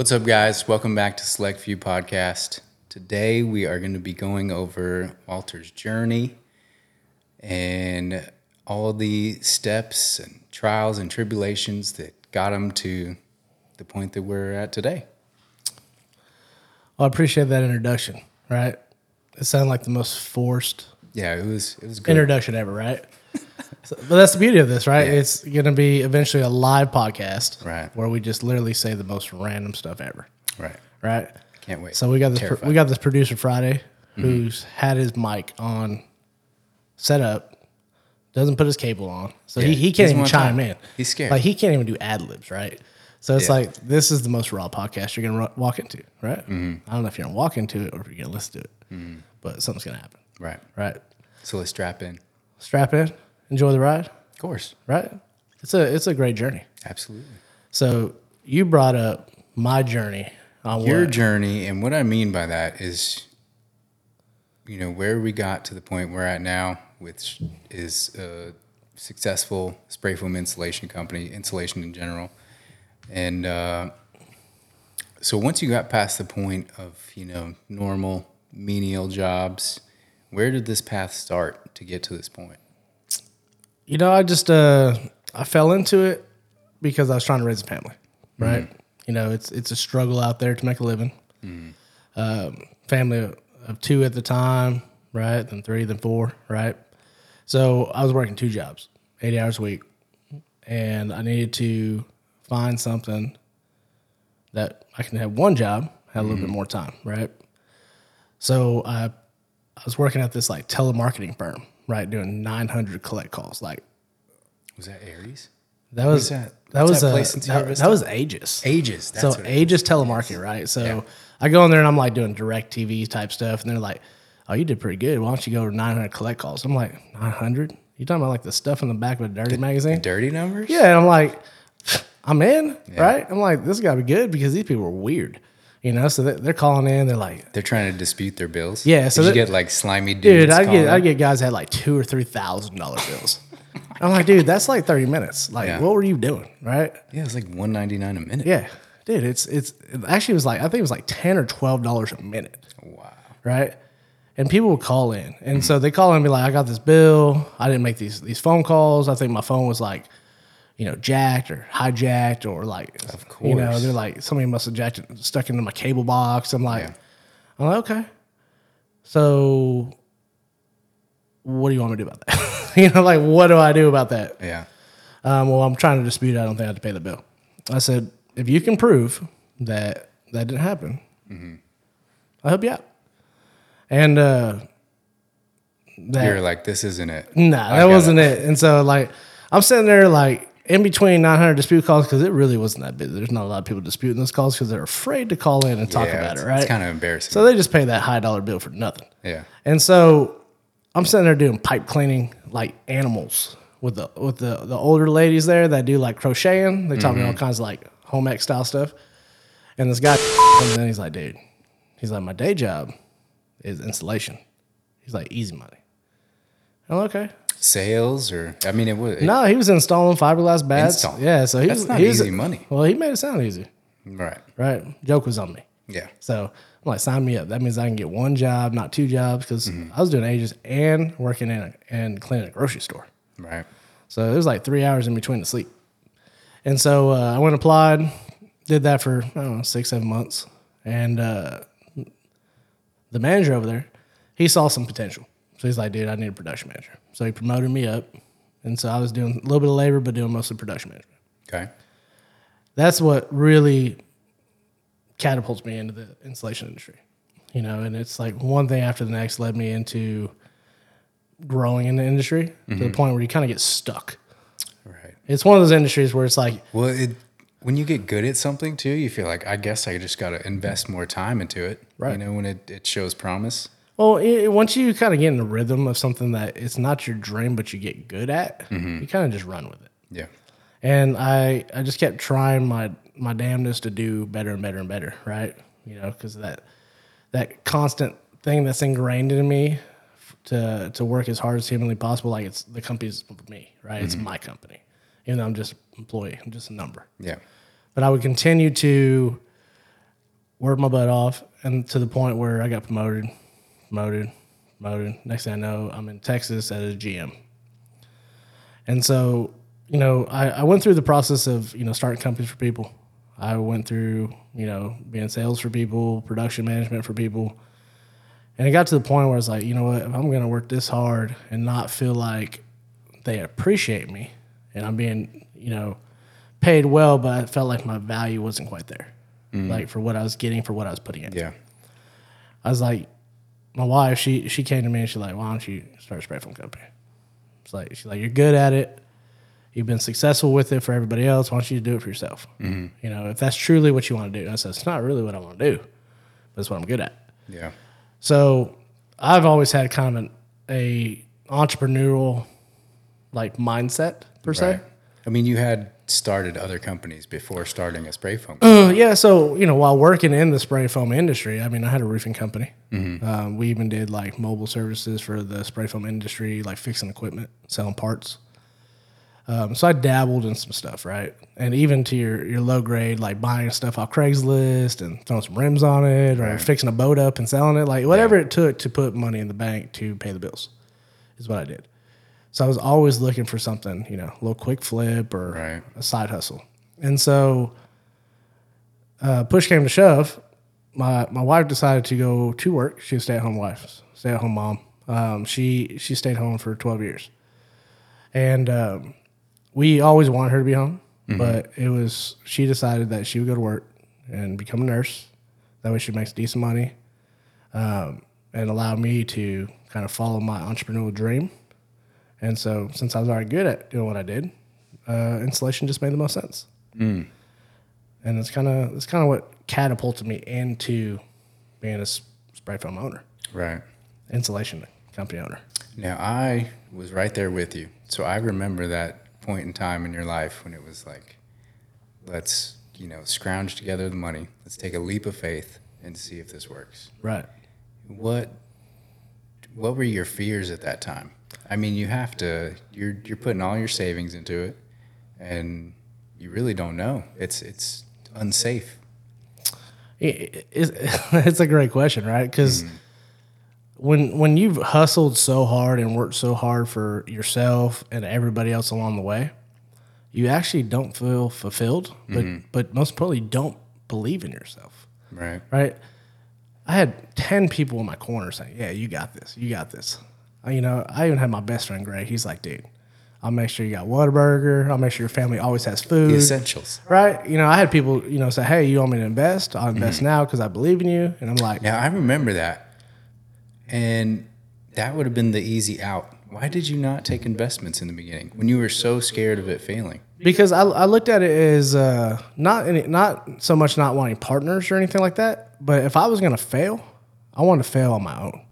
What's up, guys? Welcome back to Select Few Podcast. Today we are going to be going over Walter's journey and all the steps and trials and tribulations that got him to the point that we're at today. Well, I appreciate that introduction, right? It sounded like the most forced Yeah, it was it was good. introduction ever, right? So, but that's the beauty of this, right? Yeah. It's going to be eventually a live podcast, Right. Where we just literally say the most random stuff ever, right. right? Can't wait. So we got this. Terrified. we got this producer Friday Mm-hmm. who's had his mic on, set up, doesn't put his cable on, so he, Yeah, he he can't doesn't even chime that. in. He's scared. Like he can't even do ad libs, right? So it's Yeah. like this is the most raw podcast you're gonna walk into, right? Mm-hmm. I don't know if you're gonna walk into it or if you're gonna listen to it, but something's gonna happen, right. right? So let's strap in. Strap in, enjoy the ride, Of course. right? It's a it's a great journey. Absolutely. So you brought up my journey on Your what journey, and what I mean by that is, you know, where we got to the point we're at now, which is a successful spray foam insulation company, insulation in general. And uh, so once you got past the point of, you know, normal menial jobs, where did this path start to get to this point? You know, I just uh I fell into it because I was trying to raise a family, right? You know, it's it's a struggle out there to make a living. Um, family of, two at the time, right? Then three, then four, right? So I was working two jobs, eighty hours a week, and I needed to find something that I can have one job, have a little bit more time, right? So I I was working at this like telemarketing firm, right, doing 900 collect calls. Like Was that Aries? that was that? that What's was that place in Sierra that, Vista? that was Aegis. Ages. That's so what it Aegis telemarketing, right? So Yeah. I go in there and I'm like doing DirecTV type stuff, and they're like, "Oh, you did pretty good. Why don't you go to 900 collect calls?" I'm like, "900? You talking about like the stuff in the back of a dirty magazine?" Dirty numbers? Yeah, and I'm like, I'm in, right? I'm like, this got to be good because these people are weird, you know. So they- they're calling in, they're like, They're trying to dispute their bills. Yeah, so Did you that- get like slimy dudes. dude, I get I get guys that had like two or three thousand dollar bills. I'm like, dude, that's like 30 minutes. Like, Yeah. what were you doing, right? Yeah, it's like one ninety nine a minute. Yeah, dude, it's it's it actually was like I think it was like ten or twelve dollars a minute, Wow. right? And people would call in, and mm-hmm. so they call in and be like, "I got this bill. I didn't make these these phone calls. I think my phone was like, you know, jacked or hijacked or like, Of you know, they're like somebody must have jacked it, stuck into my cable box. I'm like, Yeah. I'm like, okay, so what do you want me to do about that? you know, like what do I do about that? Yeah. Um, well, I'm trying to dispute. it. I don't think I have to pay the bill. I said, if you can prove that that didn't happen, I'll help you out. And uh, that You're like, this isn't it. nah, I that wasn't it. And so like I'm sitting there like in between 900 dispute calls because it really wasn't that big. There's not a lot of people disputing those calls because they're afraid to call in and talk Yeah, about it, right? It's kind of embarrassing. so they just pay that high dollar bill for nothing. yeah. And so I'm sitting there doing pipe cleaning like animals with the with the, the older ladies there that do like crocheting. They taught me all mm-hmm. kinds of like home ec style stuff. And this guy and then he's like, dude, he's like, my day job is installation. He's like, easy money. I'm like, okay. Sales or, I mean, it was. No, he was installing fiberglass batts. Install. Yeah, so he That's was, not he was- easy money. Well, he made it sound easy, Right. right? Joke was on me. Yeah. So I'm like, sign me up. That means I can get one job, not two jobs, because Mm-hmm. I was doing Aegis and working in a, and cleaning a grocery store. Right. So it was like three hours in between the sleep. And so uh, I went and applied, did that for I don't know six seven months, and uh, the manager over there, he saw some potential. So he's like, dude, I need a production manager. So he promoted me up, and so I was doing a little bit of labor, but doing mostly production management. Okay. That's what really catapults me into the installation industry. You know, and it's like one thing after the next led me into growing in the industry to the mm-hmm. point where you kind of get stuck. Right. It's one of those industries where it's like, Well, it, when you get good at something too, you feel like, I guess I just got to invest more time into it. Right. You know, when it, it shows promise. Well, it, once you kind of get in the rhythm of something that it's not your dream, but you get good at, mm-hmm. you kind of just run with it. Yeah. And I, I just kept trying my, my damnedest to do better and better and better, right? You know, because that, that constant thing that's ingrained in me to, to work as hard as humanly possible, like it's the company's me, right? It's mm-hmm. my company. Even though I'm just an employee, I'm just a number. Yeah. but I would continue to work my butt off, and to the point where I got promoted, promoted, promoted. Next thing I know, I'm in Texas at a GM. And so, you know, I, I went through the process of, you know, starting companies for people. I went through, you know, being sales for people, production management for people. And it got to the point where I was like, you know what, if I'm going to work this hard and not feel like they appreciate me and I'm being, you know, paid well, but I felt like my value wasn't quite there. Mm. Like for what I was getting for what I was putting in. Yeah. I was like, my wife, she she came to me and she's like, why don't you start a spray foam company? It's like she's like, you're good at it. You've been successful with it for everybody else. Why don't you do it for yourself? Mm-hmm. You know, if that's truly what you want to do. And I said, it's not really what I want to do, but it's what I'm good at. Yeah. So I've always had kind of an a entrepreneurial like mindset per se. I mean, you had started other companies before starting a spray foam. Uh, yeah, so you know, while working in the spray foam industry, I mean, I had a roofing company. Um, we even did like mobile services for the spray foam industry, like fixing equipment, selling parts. Um, so I dabbled in some stuff, right? And even to your your low grade, like buying stuff off Craigslist and throwing some rims on it, or fixing a boat up and selling it, like whatever it took to put money in the bank to pay the bills, is what I did. So I was always looking for something, you know, a little quick flip or Right. a side hustle. And so uh, push came to shove, my my wife decided to go to work. She was a stay at home wife, stay at home mom. Um, she she stayed home for twelve years, and um, we always wanted her to be home, but it was she decided that she would go to work and become a nurse. That way, she makes decent money, um, and allow me to kind of follow my entrepreneurial dream. And so, since I was already good at doing what I did, uh, installation just made the most sense and it's kind of it's kind of what catapulted me into being a spray foam owner, Right. insulation company owner. Now, I was right there with you. So I remember that point in time in your life when it was like, let's, you know, scrounge together the money. Let's take a leap of faith and see if this works. Right. What what were your fears at that time? I mean, you have to you're you're putting all your savings into it and you really don't know. It's it's unsafe. It- It's, it's a great question, right? Because mm-hmm. when when you've hustled so hard and worked so hard for yourself and everybody else along the way, you actually don't feel fulfilled, but mm-hmm. but most importantly, don't believe in yourself. Right. right? I had 10 people in my corner saying, Yeah, you got this. You got this. You know, I even had my best friend, Greg. He's like, Dude, I'll make sure you got Whataburger. I'll make sure your family always has The food. essentials. Right? You know, I had people, you know, say, Hey, you want me to invest? I'll invest now because I believe in you. And I'm like, Now I remember that. And that would have been the easy out. Why did you not take investments in the beginning when you were so scared of it failing? because I, I looked at it as uh, not any, not so much not wanting partners or anything like that, but if I was going to fail, I wanted to fail on my own.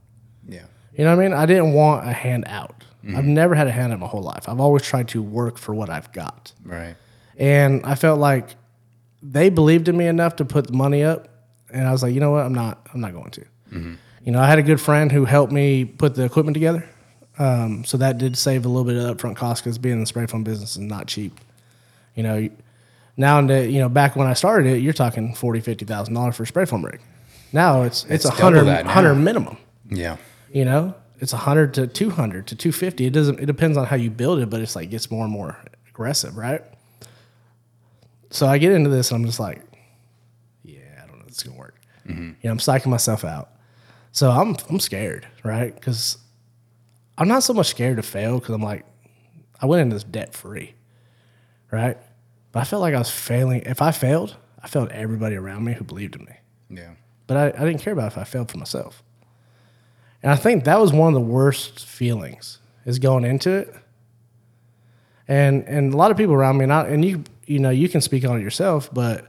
You know what I mean? I didn't want a hand out. I've never had a handout my whole life. I've always tried to work for what I've got. Right. And I felt like they believed in me enough to put the money up. And I was like, you know what? I'm not, I'm not going to. You know, I had a good friend who helped me put the equipment together. Um, so that did save a little bit of upfront cost because being in the spray foam business is not cheap. You know, now and you know, back when I started it, you're talking forty, fifty thousand dollars for a spray foam rig. Now it's it's, It's a hundred hundred minimum. Yeah. You know, it's 100 to 200 to 250. It doesn't. It depends on how you build it, but it's like gets more and more aggressive, right? So I get into this, and I'm just like, yeah, I don't know if it's gonna work. Mm-hmm. You know, I'm psyching myself out. So I'm I'm scared, right? Because I'm not so much scared to fail because I'm like, I went into this debt free, right? But I felt like I was failing. If I failed, I failed everybody around me who believed in me Yeah. but I, I didn't care about if I failed for myself. And I think that was one of the worst feelings is going into it. And and a lot of people around me, and, I, and you you know you can speak on it yourself, but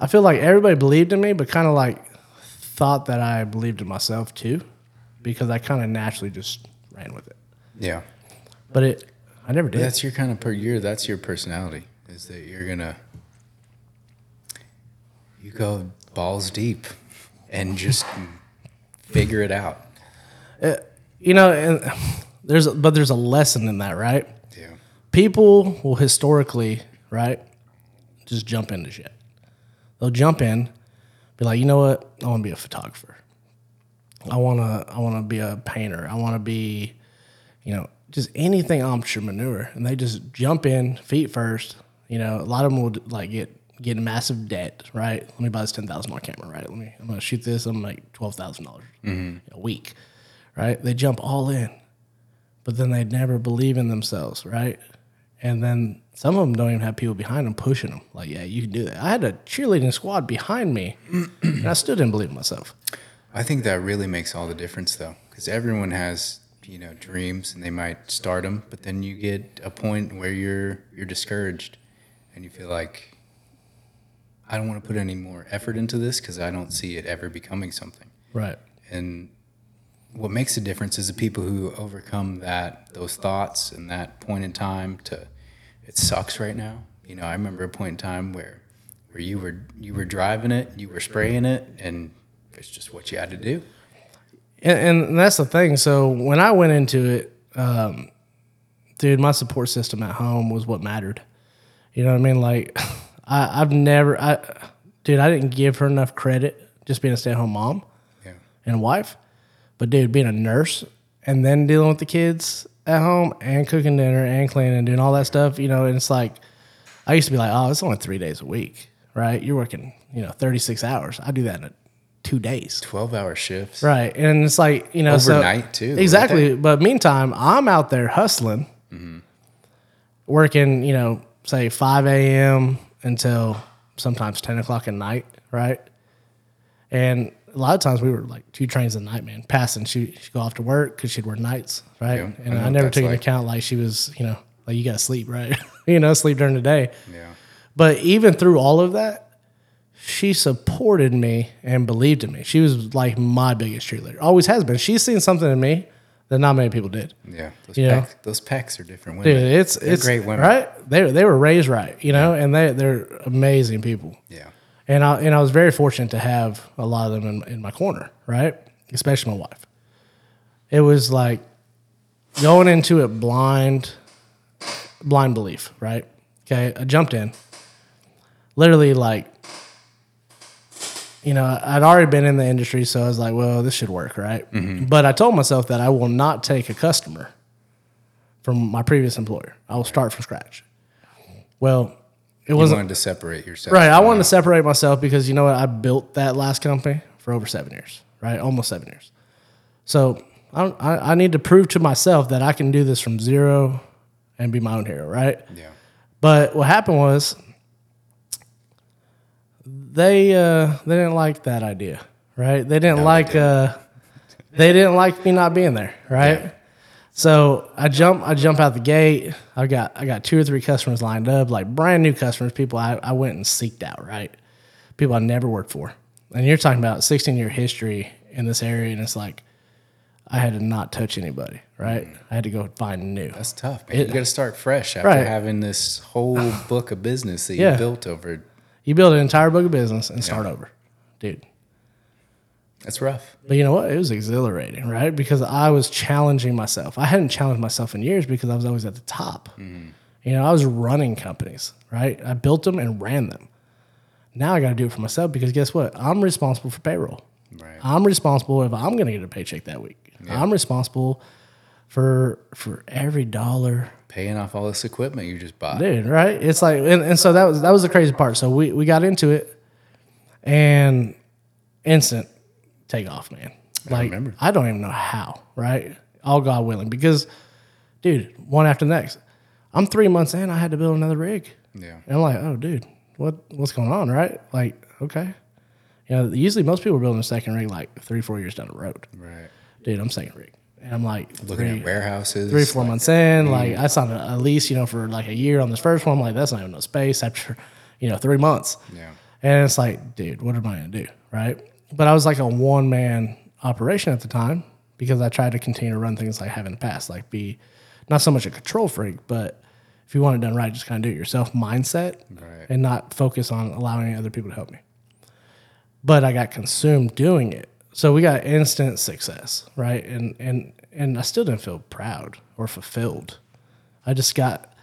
I feel like everybody believed in me, but kind of like thought that I believed in myself too, because I kind of naturally just ran with it. Yeah. But it, I never did. That's your kind of per year. That's your personality. Is that you're gonna you go balls deep and just figure it out. Uh, you know, and there's but there's a lesson in that, right? Yeah. people will historically, right, just jump into shit. They'll jump in, Be like, you know what? I want to be a photographer. I want to I want to be a painter. I want to be, you know, just anything entrepreneur. And they just jump in feet first. You know, a lot of them will like get get in massive debt. Right? Let me buy this ten thousand dollar camera. Right? Let me I'm gonna shoot this. I'm gonna make twelve thousand dollars mm-hmm. a week. Right? They jump all in, but then they never believe in themselves. Right? And then some of them don't even have people behind them pushing them. Like, yeah, you can do that. I had a cheerleading squad behind me, and I still didn't believe in myself. I think that really makes all the difference, though, because everyone has you know dreams and they might start them, but then you get a point where you're you're discouraged, and you feel like I don't want to put any more effort into this because I don't see it ever becoming something. Right. And what makes a difference is the people who overcome that those thoughts and that point in time to it sucks right now. You know, I remember a point in time where where you were you were driving it, you were spraying it, and it's just what you had to do. And, and that's the thing. So when I went into it, um, dude, my support system at home was what mattered. You know what I mean? Like, I, I've never, I, dude, I didn't give her enough credit just being a stay at home mom Yeah. and wife. But dude, being a nurse and then dealing with the kids at home and cooking dinner and cleaning and doing all that stuff, you know, and it's like, I used to be like, oh, it's only three days a week, right? You're working, you know, 36 hours. I do that in a, two days. Twelve hour shifts. Right. And it's like, you know, so- Overnight, too, Exactly. But meantime, I'm out there hustling, mm-hmm. working, you know, say 5 a.m. until sometimes 10 o'clock at night. Right. And a lot of times we were like two trains a night, man, passing. She, she'd go off to work because she'd work nights. Right. Yeah, and know I, never took into like. account like she was, you know, like you got to sleep, right? you know, sleep during the day. Yeah. But even through all of that, she supported me and believed in me. She was like my biggest cheerleader. Always has been. She's seen something in me that not many people did. Yeah. Those You know? those pecs are different women. Dude, it's They're it's great women. right. They they were raised right, you know, and they they're amazing people. Yeah. And I and I was very fortunate to have a lot of them in, in my corner, right? Especially my wife. It was like going into it blind, blind belief, right? Okay, I jumped in, literally like, you know, I'd already been in the industry, so I was like, well, this should work, right? Mm-hmm. But I told myself that I will not take a customer from my previous employer. I will start from scratch. Well, it wasn't wanted to separate yourself. Right. I wanted to separate myself because you know what? I built that last company for over seven years, right? Almost seven years. So I, I, I need to prove to myself that I can do this from zero and be my own hero, right? Yeah. But what happened was they uh, they didn't like that idea, right? They didn't like uh, they didn't like me not being there, right? Yeah. So I jump I jump out the gate. I got I got two or three customers lined up, like brand new customers, people I, I went and seeked out, right? People I never worked for. And you're talking about 16 year history in this area, and it's like I had to not touch anybody, right? I had to go find new. That's tough, man. you got to start fresh after Right. having this whole book of business that Yeah. you built over. You build an entire book of business and start over, dude. That's rough. But you know what? It was exhilarating, right? Because I was challenging myself. I hadn't challenged myself in years because I was always at the top. Mm-hmm. You know, I was running companies, right? I built them and ran them. Now I got to do it for myself because guess what? I'm responsible for payroll. Right. I'm responsible if I'm going to get a paycheck that week. I'm responsible for for every dollar Paying off all this equipment you just bought. dude right it's like and, and so that was that was the crazy part so we we got into it and instant take off man like remember. I don't even know how right all god willing because dude one after the next i'm three months in i had to build another rig Yeah. and i'm like oh dude what what's going on right like okay you know usually most people are building a second rig like three four years down the road Right. dude i'm second rig and i'm like Looking three- at warehouses. three, four months in. Mm. Like I signed a, a lease, you know, for like a year on this first one. I'm like, that's not even no space after, you know, three months. Yeah. And it's like, dude, what am I gonna do? Right. But I was like a one man operation at the time because I tried to continue to run things like I have in the past, like be not so much a control freak, but if you want it done right, just kind of do it yourself mindset Right. and not focus on allowing other people to help me. But I got consumed doing it. So we got instant success, right? And and and I still didn't feel proud or fulfilled. I just got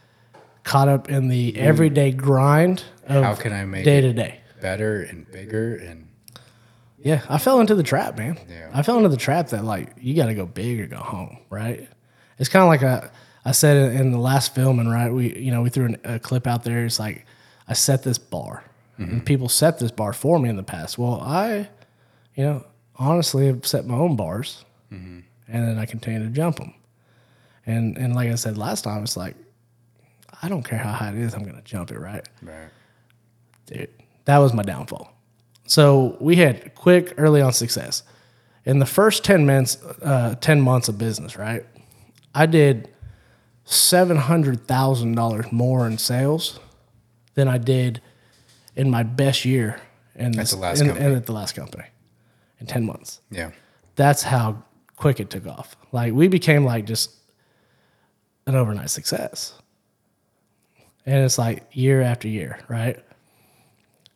caught up in the mm. everyday grind of How can I make day to day better and bigger and Yeah, I fell into the trap, man. Yeah. I fell into the trap that like you got to go big or go home, right? It's kind of like I, I said in the last filming, right? We you know we threw an, a clip out there. It's like I set this bar, and mm-hmm. people set this bar for me in the past. Well, I, you know, honestly have set my own bars, mm-hmm. and then I continue to jump them. And and like I said last time, it's like I don't care how high it is, I'm gonna jump it, right? Right. dude, that was my downfall. So we had quick early on success. In the first 10 months, uh, 10 months of business, right? I did $700,000 more in sales than I did in my best year in, this, the last in, company. in at the last company in 10 months. Yeah. That's how quick it took off. Like we became like just an overnight success. And it's like year after year, right?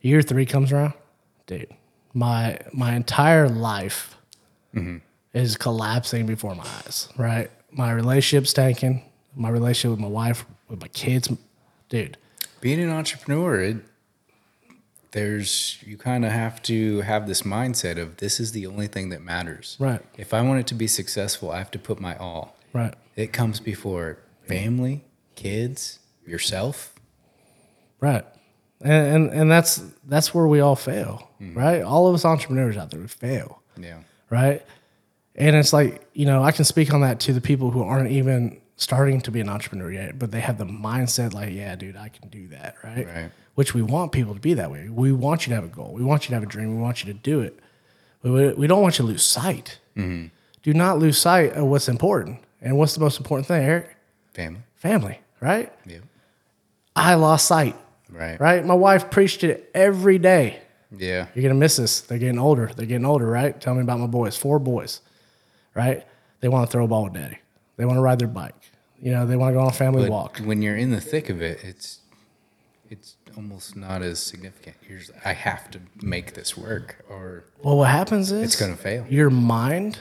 Year three comes around, dude. My my entire life mm-hmm. is collapsing before my eyes, right? My relationship's tanking, my relationship with my wife, with my kids, dude. Being an entrepreneur, it, there's you kind of have to have this mindset of this is the only thing that matters. Right. If I want it to be successful, I have to put my all. Right. It comes before family, kids, yourself. Right. And, and and that's that's where we all fail, mm-hmm. right? All of us entrepreneurs out there, we fail. Yeah. right? And it's like, you know, I can speak on that to the people who aren't even starting to be an entrepreneur yet, but they have the mindset like, yeah, dude, I can do that, right? Right. Which we want people to be that way. We want you to have a goal. We want you to have a dream. We want you to do it. We, we don't want you to lose sight. Mm-hmm. Do not lose sight of what's important. And what's the most important thing, Eric? Family. Family, right? Yeah. I lost sight, Right. right? My wife preached it every day. Yeah. You're gonna miss this. They're getting older. They're getting older, right? Tell me about my boys. Four boys, right? They want to throw a ball with daddy. They want to ride their bike. You know, they want to go on a family But walk. when you're in the thick of it, it's it's almost not as significant. You're just, I have to make this work, or Well, what happens is it's gonna fail. your mind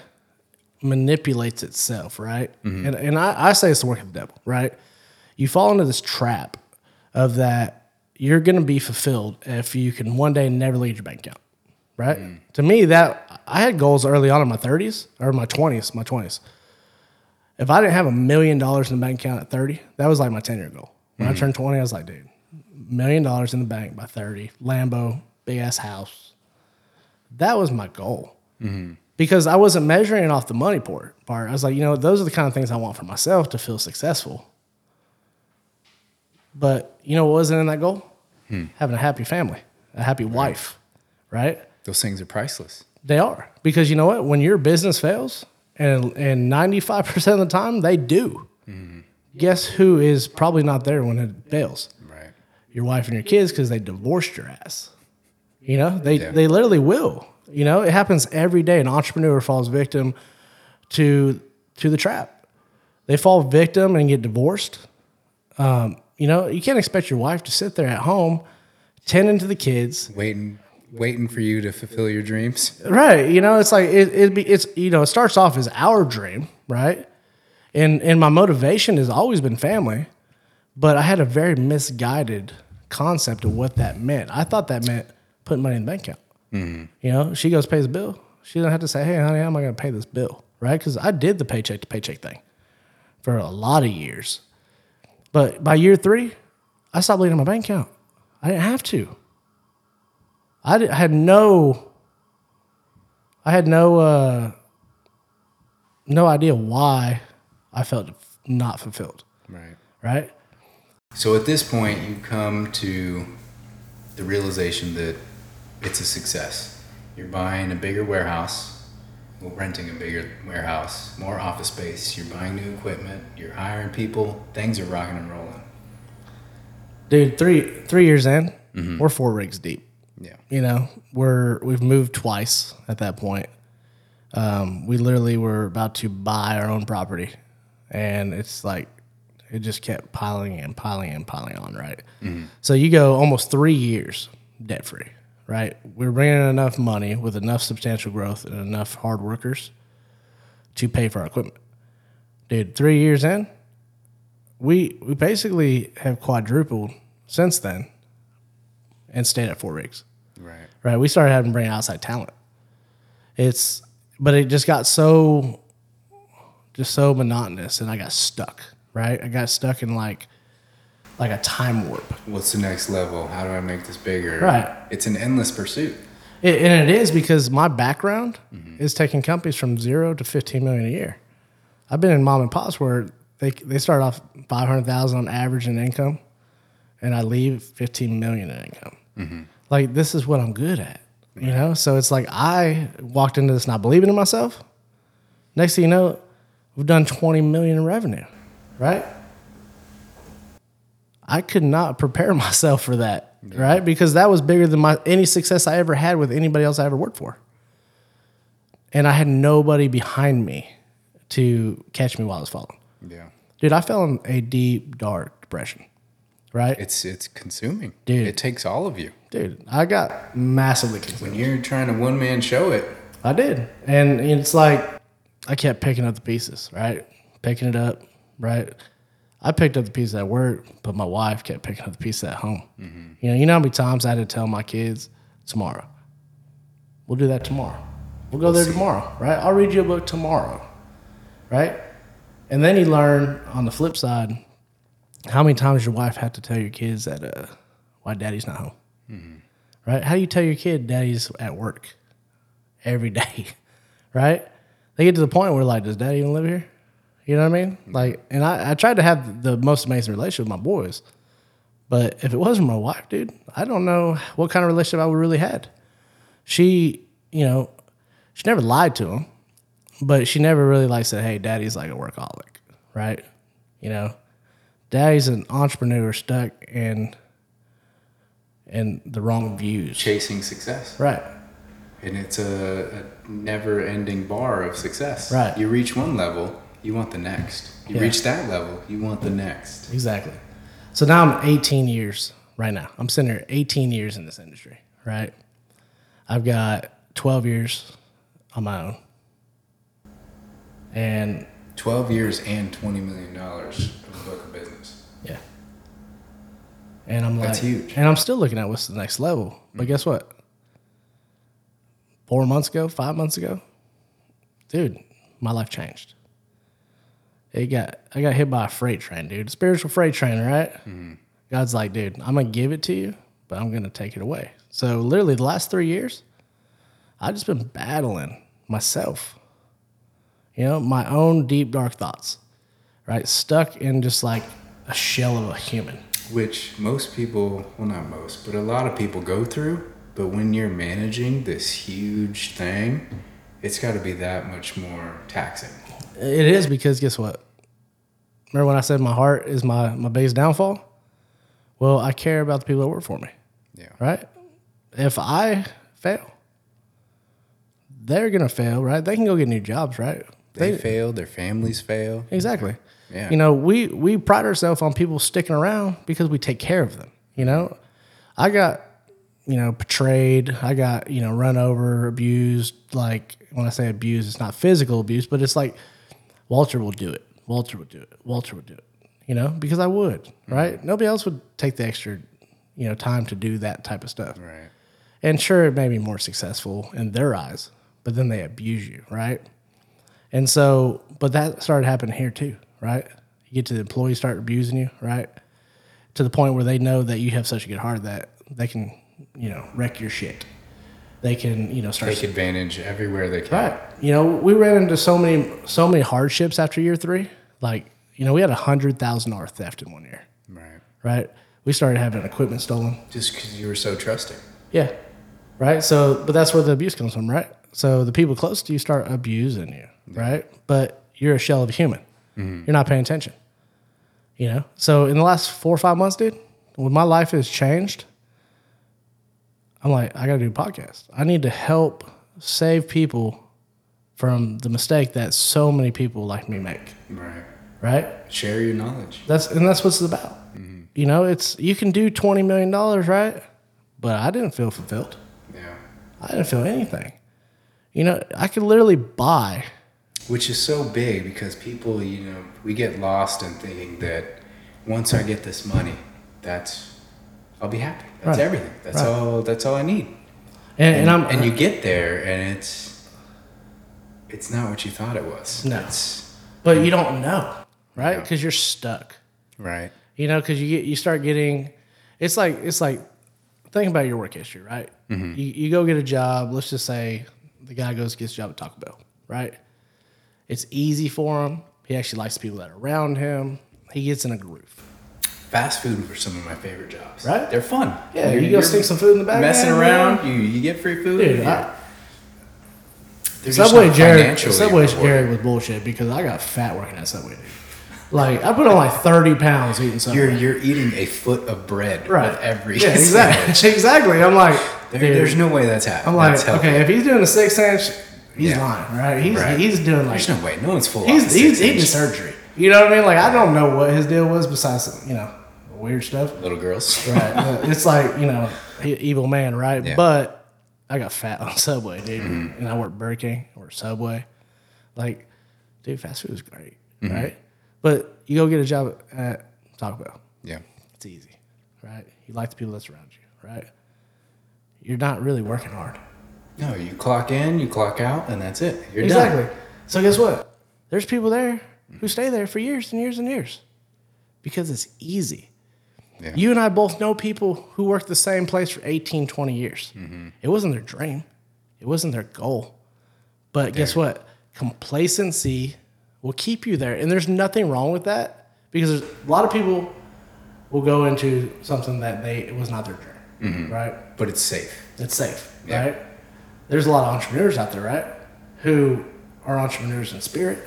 manipulates itself, right? Mm-hmm. And and I, I say it's the work of the devil, right? You fall into this trap of that you're gonna be fulfilled if you can one day never leave your bank account. Right? Mm. To me, that I had goals early on in my thirties or my twenties, my twenties. If I didn't have a million dollars in the bank account at 30, that was like my 10 year goal. When Mm-hmm. I turned 20, I was like, dude, million dollars in the bank by 30, Lambo, big ass house. That was my goal. Because I wasn't measuring it off the money part. I was like, you know, those are the kind of things I want for myself to feel successful. But you know what wasn't in that goal? Having a happy family, a happy wife, right? Those things are priceless. They are because you know what? When your business fails, and and ninety five percent of the time they do. Guess who is probably not there when it fails? Right. Your wife and your kids because they divorced your ass. You know they Yeah. they literally will. You know it happens every day. An entrepreneur falls victim to to the trap. They fall victim and get divorced. Um, you know you can't expect your wife to sit there at home tending to the kids Waiting, waiting for you to fulfill your dreams. Right. You know, it's like it, it be it's you know, it starts off as our dream, right? And and my motivation has always been family, but I had a very misguided concept of what that meant. I thought that meant putting money in the bank account. Mm-hmm. You know, she goes pays the bill. She doesn't have to say, "Hey, honey, how am I going to pay this bill?" Right? Because I did the paycheck to paycheck thing for a lot of years, but by year three, I stopped leaving my bank account. I didn't have to. I, did, I had no I had no uh, no idea why I felt not fulfilled. Right. Right? So at this point, you come to the realization that it's a success. You're buying a bigger warehouse, renting a bigger warehouse, more office space. You're buying new equipment. You're hiring people. Things are rocking and rolling. Dude, three three years in, we're four rigs deep. Yeah. You know, we're we've moved twice at that point. Um, we literally were about to buy our own property, and it's like it just kept piling and piling and piling on. Right. So you go almost three years debt free. Right. We're bringing in enough money with enough substantial growth and enough hard workers to pay for our equipment. Dude, three years in, we we basically have quadrupled since then and stayed at four rigs Right. right? We started having to bring outside talent. It's but it just got so just so monotonous and I got stuck, right? I got stuck in like like a time warp. What's the next level? How do I make this bigger? Right. It's an endless pursuit. It, and it is because my background is taking companies from zero to 15 million a year. I've been in mom and pops where they they start off 500,000 on average in income, and I leave 15 million in income. Mm-hmm. Like this is what I'm good at, you know. So it's like I walked into this not believing in myself. Next thing you know, we've done 20 million in revenue, right? I could not prepare myself for that, right? Because that was bigger than my any success I ever had with anybody else I ever worked for. And I had nobody behind me to catch me while I was falling. Yeah. Dude, I fell in a deep, dark depression. Right? It's it's consuming. Dude. It takes all of you. Dude, I got massively consumed. When you're trying to one man show it, I did. And it's like I kept picking up the pieces, right? Picking it up, right? I picked up the pieces at work, but my wife kept picking up the pieces at home. You know, you know how many times I had to tell my kids, tomorrow. We'll do that tomorrow. We'll go there tomorrow, right? I'll read you a book tomorrow, right? And then you learn on the flip side how many times your wife had to tell your kids that uh, why daddy's not home, right? How do you tell your kid daddy's at work every day, right? They get to the point where like, does daddy even live here? You know what I mean? Like, and I, I tried to have the most amazing relationship with my boys, but if it wasn't my wife, dude, I don't know what kind of relationship I would really had. She, you know, she never lied to him, but she never really like said, "Hey, daddy's like a workaholic," right? You know, daddy's an entrepreneur stuck in in the wrong views, chasing success. right? And it's a, a never ending bar of success. Right. You reach one level, you want the next. You Yeah. reach that level, you want the next. Exactly. So now I'm 18 years right now. I'm sitting here 18 years in this industry, right? I've got 12 years on my own. And 12 years and $20 million of a book of business. yeah. And I'm like, That's huge. And I'm still looking at what's the next level. But mm. guess what? Four months ago, five months ago, dude, my life changed. It got I got hit by a freight train, dude. Spiritual freight train, right? God's like, dude, I'm gonna give it to you, but I'm gonna take it away. So literally the last three years, I've just been battling myself. You know, my own deep dark thoughts. Right? Stuck in just like a shell of a human. Which most people, well, not most, but a lot of people go through. But when you're managing this huge thing, it's got to be that much more taxing. It is because guess what? Remember when I said my heart is my, my biggest downfall? Well, I care about the people that work for me, Yeah. right? If I fail, they're gonna fail, right? They can go get new jobs, right? They fail, their families fail. Exactly. Yeah. You know, we we pride ourselves on people sticking around because we take care of them. You know, I got you know betrayed. I got you know run over, abused. Like when I say abused, it's not physical abuse, but it's like Walter will do it. Walter would do it. Walter would do it. You know, because I would. Mm. Right. Nobody else would take the extra you know time to do that type of stuff. Right. And sure, it may be more successful in their eyes, but then they abuse you, right? And so, but that started happening here too, right? You get to the employees start abusing you, right? To the point where they know that you have such a good heart that they can, you know, wreck your shit. They can, you know, start. Take advantage everywhere they can. Right. You know, we ran into so many, so many hardships after year three. Like, you know, we had a hundred thousand dollar theft in one year, Right. right? We started having equipment stolen. Just because you were so trusting. Yeah. Right. So, but that's where the abuse comes from, right? So the people close to you start abusing you, right? But you're a shell of a human. Mm-hmm. You're not paying attention. You know. So in the last four or five months, dude, when my life has changed, I'm like, I got to do a podcast. I need to help save people from the mistake that so many people like me make. Right. Right. Share your knowledge. That's and that's what it's about. Mm-hmm. You know, it's you can do twenty million dollars, right? But I didn't feel fulfilled. Yeah. I didn't feel anything. You know, I could literally buy. Which is so big because people, you know, we get lost in thinking that once I get this money, that's I'll be happy. That's Right. everything. That's Right. all. That's all I need. And, and, I'm and you get there, and it's it's not what you thought it was. No. It's, but you don't know, right? Because you're stuck. right. You know, because you get you start getting, it's like it's like think about your work history, right? Mm-hmm. You you go get a job. Let's just say the guy goes gets a job at Taco Bell, right? It's easy for him. He actually likes the people that are around him. He gets in a groove. Fast food were some of my favorite jobs. Right? They're fun. Yeah, You're- you go stick some food in the bag. Messing around, you you get free food. Dude, yeah. I, Subway Jared, Subway. Jared was bullshit because I got fat working at Subway, dude. Like I put on like thirty pounds eating Subway. You're you're eating a foot of bread right. with every yeah, exactly. exactly. I'm like, There- there's no way that's happening. I'm like, that's healthy. okay, if he's doing a six inch, he's Yeah. lying, right? He's Right. he's doing like There's no way. No one's full. he's he's eating surgery. You know what I mean? Like I don't know what his deal was besides you know weird stuff. little girls. Right. It's like you know evil man, right? Yeah. But I got fat on Subway, dude, mm-hmm. and I worked Burger King or Subway. Like, dude, fast food is great, mm-hmm. right? But you go get a job at Taco Bell. Yeah. It's easy, right? You like the people that's around you, right? You're not really working hard. No, you clock in, you clock out, and that's it. You're Exactly. done. So guess what? There's people there who stay there for years and years and years because it's easy. Yeah. You and I both know people who worked the same place for 18, 20 years. Mm-hmm. It wasn't their dream. It wasn't their goal. But guess what? Complacency will keep you there. And there's nothing wrong with that because there's, a lot of people will go into something that they it was not their dream, right? But it's safe. It's safe, Mm-hmm. Yeah. right? There's a lot of entrepreneurs out there, right? Who are entrepreneurs in spirit,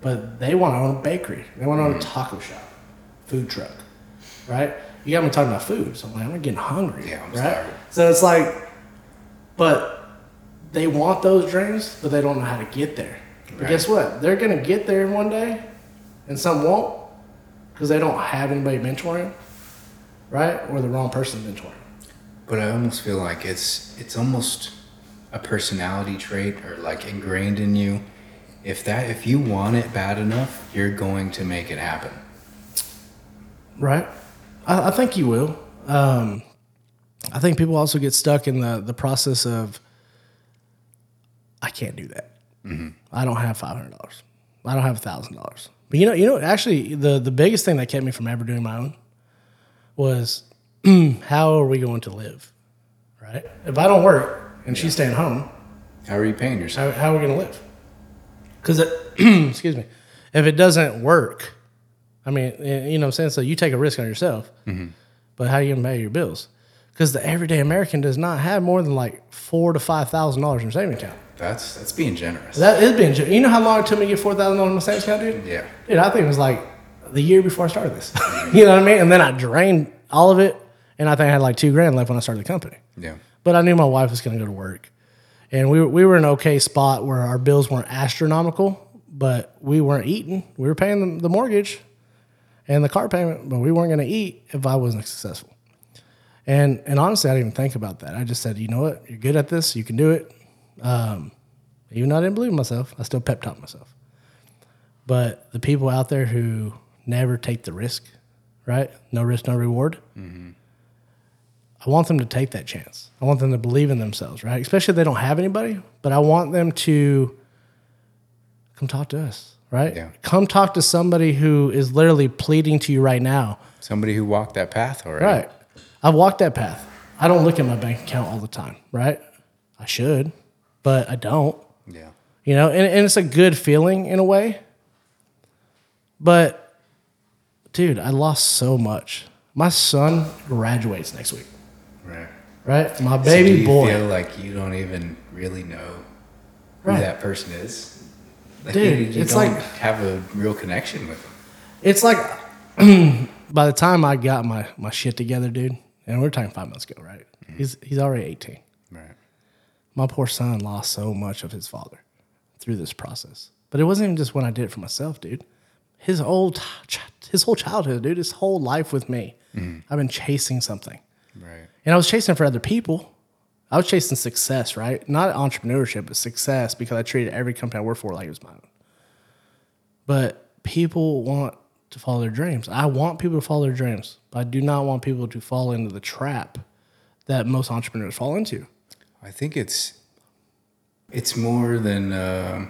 but they want to own a bakery. They want to Mm-hmm. own a taco shop, food truck, right? You got me talking about food, so I'm like, I'm getting hungry, Yeah, I'm right? starving. So it's like, but they want those dreams, but they don't know how to get there. But Right. guess what? They're gonna get there one day, and some won't, because they don't have anybody mentoring, right? Or the wrong person mentoring. But I almost feel like it's it's almost a personality trait or like ingrained in you. If that if you want it bad enough, you're going to make it happen. Right. I, I think you will. Um, I think people also get stuck in the, the process of, I can't do that. I don't have five hundred dollars. I don't have thousand dollars. But you know, you know, actually, the the biggest thing that kept me from ever doing my own was, how are we going to live? Right. If I don't work and she's staying home, How are you paying yourself? how, how are we going to live? Because, excuse me, if it doesn't work, I mean, eh, you know what I'm saying? So you take a risk on yourself, but how are you going to pay your bills? Because the everyday American does not have more than like four to five thousand dollars in their savings account. That's that's being generous. That is being. generous. You know how long it took me to get four thousand dollars in my savings account, dude? yeah. Dude, I think it was like the year before I started this. you know what I mean? And then I drained all of it, and I think I had like two grand left when I started the company. Yeah. But I knew my wife was going to go to work, and we were, we were in an okay spot where our bills weren't astronomical, but we weren't eating. We were paying the, the mortgage and the car payment, but we weren't going to eat if I wasn't successful. And and honestly, I didn't even think about that. I just said, you know what, you're good at this, you can do it. Um, even though I didn't believe in myself, I still pep talk myself. But the people out there who never take the risk, right? No risk, no reward. I want them to take that chance. I want them to believe in themselves, right? Especially if they don't have anybody, but I want them to come talk to us, right? Yeah. Come talk to somebody who is literally pleading to you right now. Somebody who walked that path already. Right. I've walked that path. I don't look at my bank account all the time, right? I should, but I don't. Yeah. You know, and, and it's a good feeling in a way. But dude, I lost so much. My son graduates next week, Right. right? My So baby do you boy. feel like you don't even really know who Right. that person is? Like, Dude, you, you it's don't like- have a real connection with them. It's like by the time I got my, my shit together, dude, and we're talking five months ago, right? Mm-hmm. He's he's already 18. Right. My poor son lost so much of his father through this process. But it wasn't even just when I did it for myself, dude. His old his whole childhood, dude, his whole life with me. Mm-hmm. I've been chasing something. Right. And I was chasing for other people. I was chasing success, right? Not entrepreneurship, but success because I treated every company I worked for like it was my own. But people want to follow their dreams. I want people to follow their dreams, but I do not want people to fall into the trap that most entrepreneurs fall into. I think it's It's more than uh,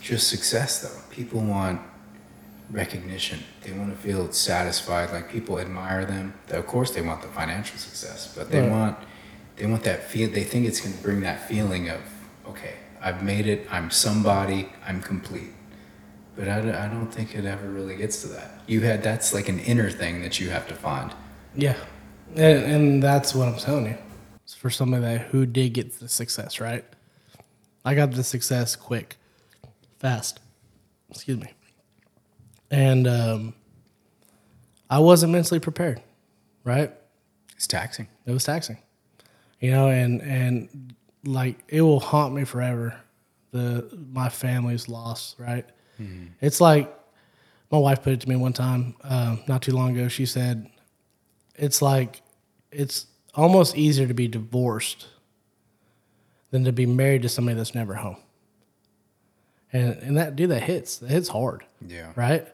just success, though. People want recognition. They want to feel satisfied, like people admire them. Of course, they want the financial success, but they Right. want they want that feel. They think it's going to bring that feeling of okay, I've made it. I'm somebody. I'm complete. But I, don't- I don't think it ever really gets to that. You had that's like an inner thing that you have to find. Yeah, and, and that's what I'm telling you. It's for somebody that who did get the success, right? I got the success quick, fast. Excuse me. And um, I wasn't mentally prepared, right? It's taxing. It was taxing, you know, and and like it will haunt me forever. The my family's loss, right? It's like my wife put it to me one time, um, not too long ago. She said, "It's like it's almost easier to be divorced than to be married to somebody that's never home." And and that dude, that hits. That hits hard Yeah. right?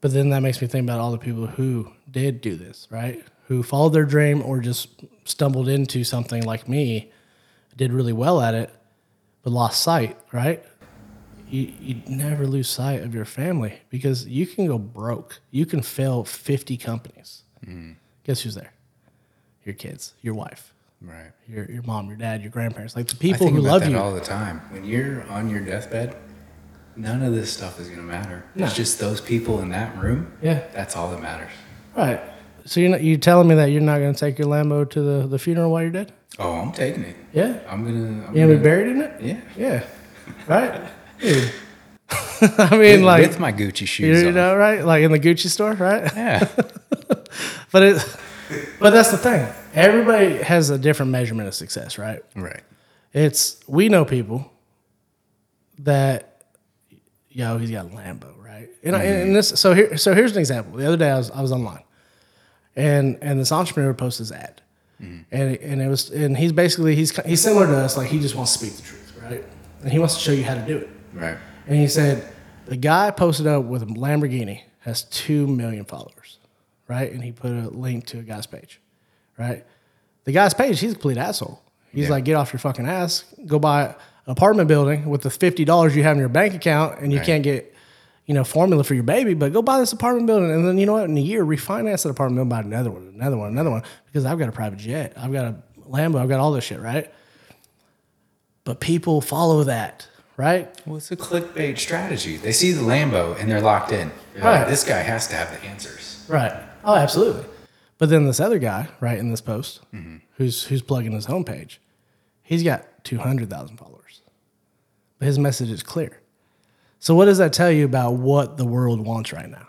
But then that makes me think about all the people who did do this, right? Who followed their dream or just stumbled into something like me, did really well at it, but lost sight, right? You, you never lose sight of your family because you can go broke. You can fail 50 companies. Mm. Guess who's there? Your kids, your wife, Right. your, your mom, your dad, your grandparents, like the people who love that you. all the time. When you're on your deathbed, none of this stuff is going to matter. No. It's just those people in that room. Yeah. That's all that matters. Right. So you're, not, you telling me that you're not going to take your Lambo to the, the funeral while you're dead? Oh, I'm taking it. Yeah. I'm gonna. I'm You gonna be buried in it? Yeah. Yeah. Right? Dude. I mean, like, with my Gucci shoes you on. know, right? Like in the Gucci store, right? Yeah. But it, but that's the thing. Everybody has a different measurement of success, right? right. It's we know people that, yo, he's got a Lambo, right? And, I, and mm-hmm. this, so here, so here's an example. The other day I was I was online, and and this entrepreneur posted his ad, and it, and it was and he's basically he's he's similar to us, like he just wants to speak the truth, right? And he wants to show you how to do it. Right. And he said the guy posted up with a Lamborghini has two million followers, right? And he put a link to a guy's page, right? The guy's page, he's a complete asshole. He's Yeah. like, get off your fucking ass, go buy an apartment building with the fifty dollars you have in your bank account, and you Right. can't get, you know, formula for your baby, but go buy this apartment building, and then you know what? In a year, refinance that apartment building, buy another one, another one, another one, because I've got a private jet, I've got a Lambo, I've got all this shit, right? But people follow that, right? Well, it's a clickbait strategy. They see the Lambo and they're locked in. They're Right. like, this guy has to have the answers. Right. Oh, absolutely. But then this other guy, right in this post, mm-hmm. who's who's plugging his homepage, he's got two hundred thousand followers, but his message is clear. So what does that tell you about what the world wants right now?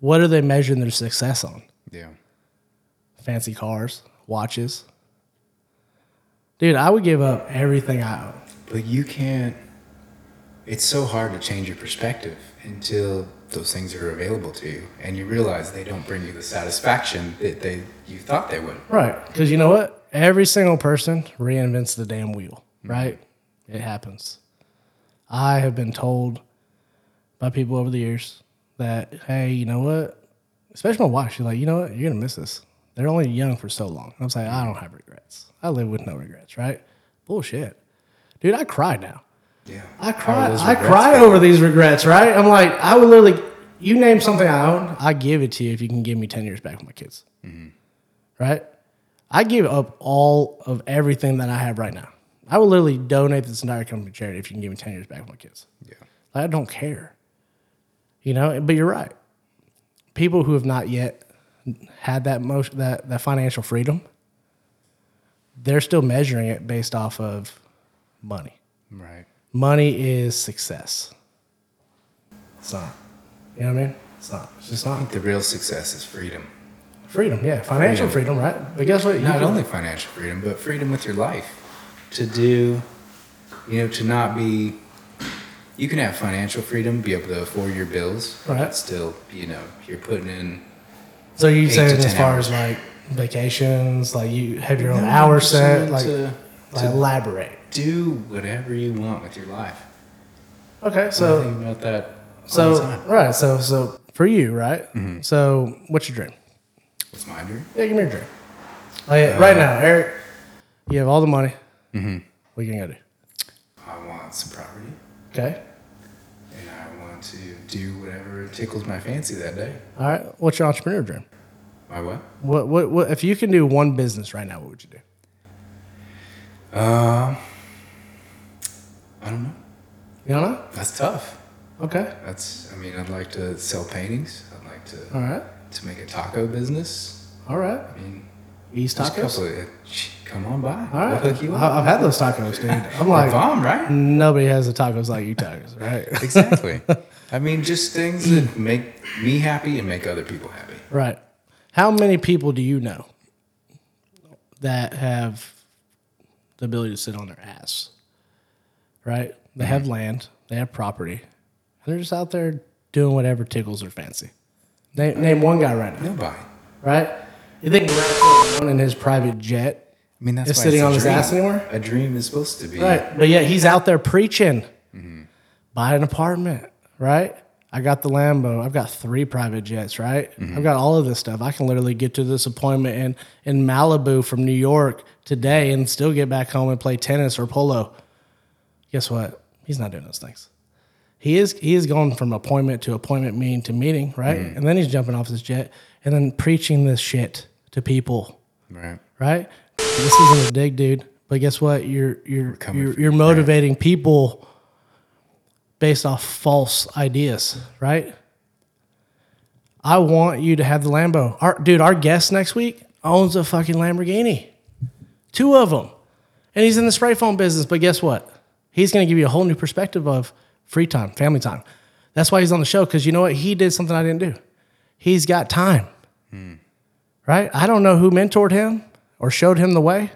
What are they measuring their success on? Yeah. Fancy cars, watches. Dude, I would give up everything I own. But you can't. It's so hard to change your perspective until those things are available to you, and you realize they don't bring you the satisfaction that they you thought they would. Right. Because you know what? Every single person reinvents the damn wheel, right? It happens. I have been told by people over the years that, hey, you know what? Especially my wife, she's like, you know what? You're going to miss this. They're only young for so long. I was like, I don't have regrets. I live with no regrets, right? Bullshit. Dude, I cry now. Yeah. I cry. I cry over these regrets, right? I'm like, I would literally, you name something I own, I give it to you if you can give me 10 years back with my kids. Right? I give up all of everything that I have right now. I would literally donate this entire company to charity if you can give me 10 years back with my kids. Yeah. Like, I don't care. You know, but you're right. People who have not yet had that motion, that, that financial freedom, they're still measuring it based off of money. Right. Money is success. It's not. You know what I mean? It's not. It's just I not. think the real success is freedom. Freedom, yeah. Financial freedom, right? But guess what? You Not can- only financial freedom, but freedom with your life. To do, you know, to not be. You can have financial freedom, be able to afford your bills, Right. but still, you know, you're putting in So you Eight saying as far hours. as like vacations, like you have your own No, hour just set, like, to- like to- elaborate. do whatever you want with your life. Okay, so think about that so. Mm-hmm. right, so so for you, right? So what's your dream? What's my dream? Yeah, give me your dream. Like right Uh, now, Eric, you have all the money. Mm-hmm. What are you gonna do? I want some property, Okay. and I want to do whatever tickles my fancy that day. All right. What's your entrepreneur dream? My what? What, what, what, if you can do one business right now, what would you do? Um, I don't know. You don't know? That's tough. Okay. That's. I mean, I'd like to sell paintings. I'd like to All right. to make a taco business. All right. I mean, East tacos. of, come on by. All right. hook you up. I- I've had those tacos, dude. I'm like, bomb, right? nobody has the tacos like you tacos, right? Exactly. I mean, just things that make me happy and make other people happy. Right. How many people do you know that have the ability to sit on their ass? Right? They have mm-hmm. land, they have property, and they're just out there doing whatever tickles their fancy. Name, name one guy right now, Nobody. right? You think Grant Cardone in his private jet, I mean, that's Is why sitting it's a on his dream. ass anymore? A dream is supposed to be. right? But yet he's out there preaching. Mm-hmm. Buy an apartment, right? I got the Lambo. I've got three private jets, right? Mm-hmm. I've got all of this stuff. I can literally get to this appointment in, in Malibu from New York today and still get back home and play tennis or polo. Guess what? He's not doing those things. He is he is going from appointment to appointment, meeting to meeting, right? Mm. And then he's jumping off his jet and then preaching this shit to people Right. right? This isn't a dig, dude. But guess what? You're you're you're, you're you, motivating people based off false ideas, right? I want you to have the Lambo. Our dude, our guest next week owns a fucking Lamborghini, two of them, and he's in the spray foam business. But guess what? He's going to give you a whole new perspective of free time, family time. That's why he's on the show because you know what? He did something I didn't do. He's got time right? I don't know who mentored him or showed him the way,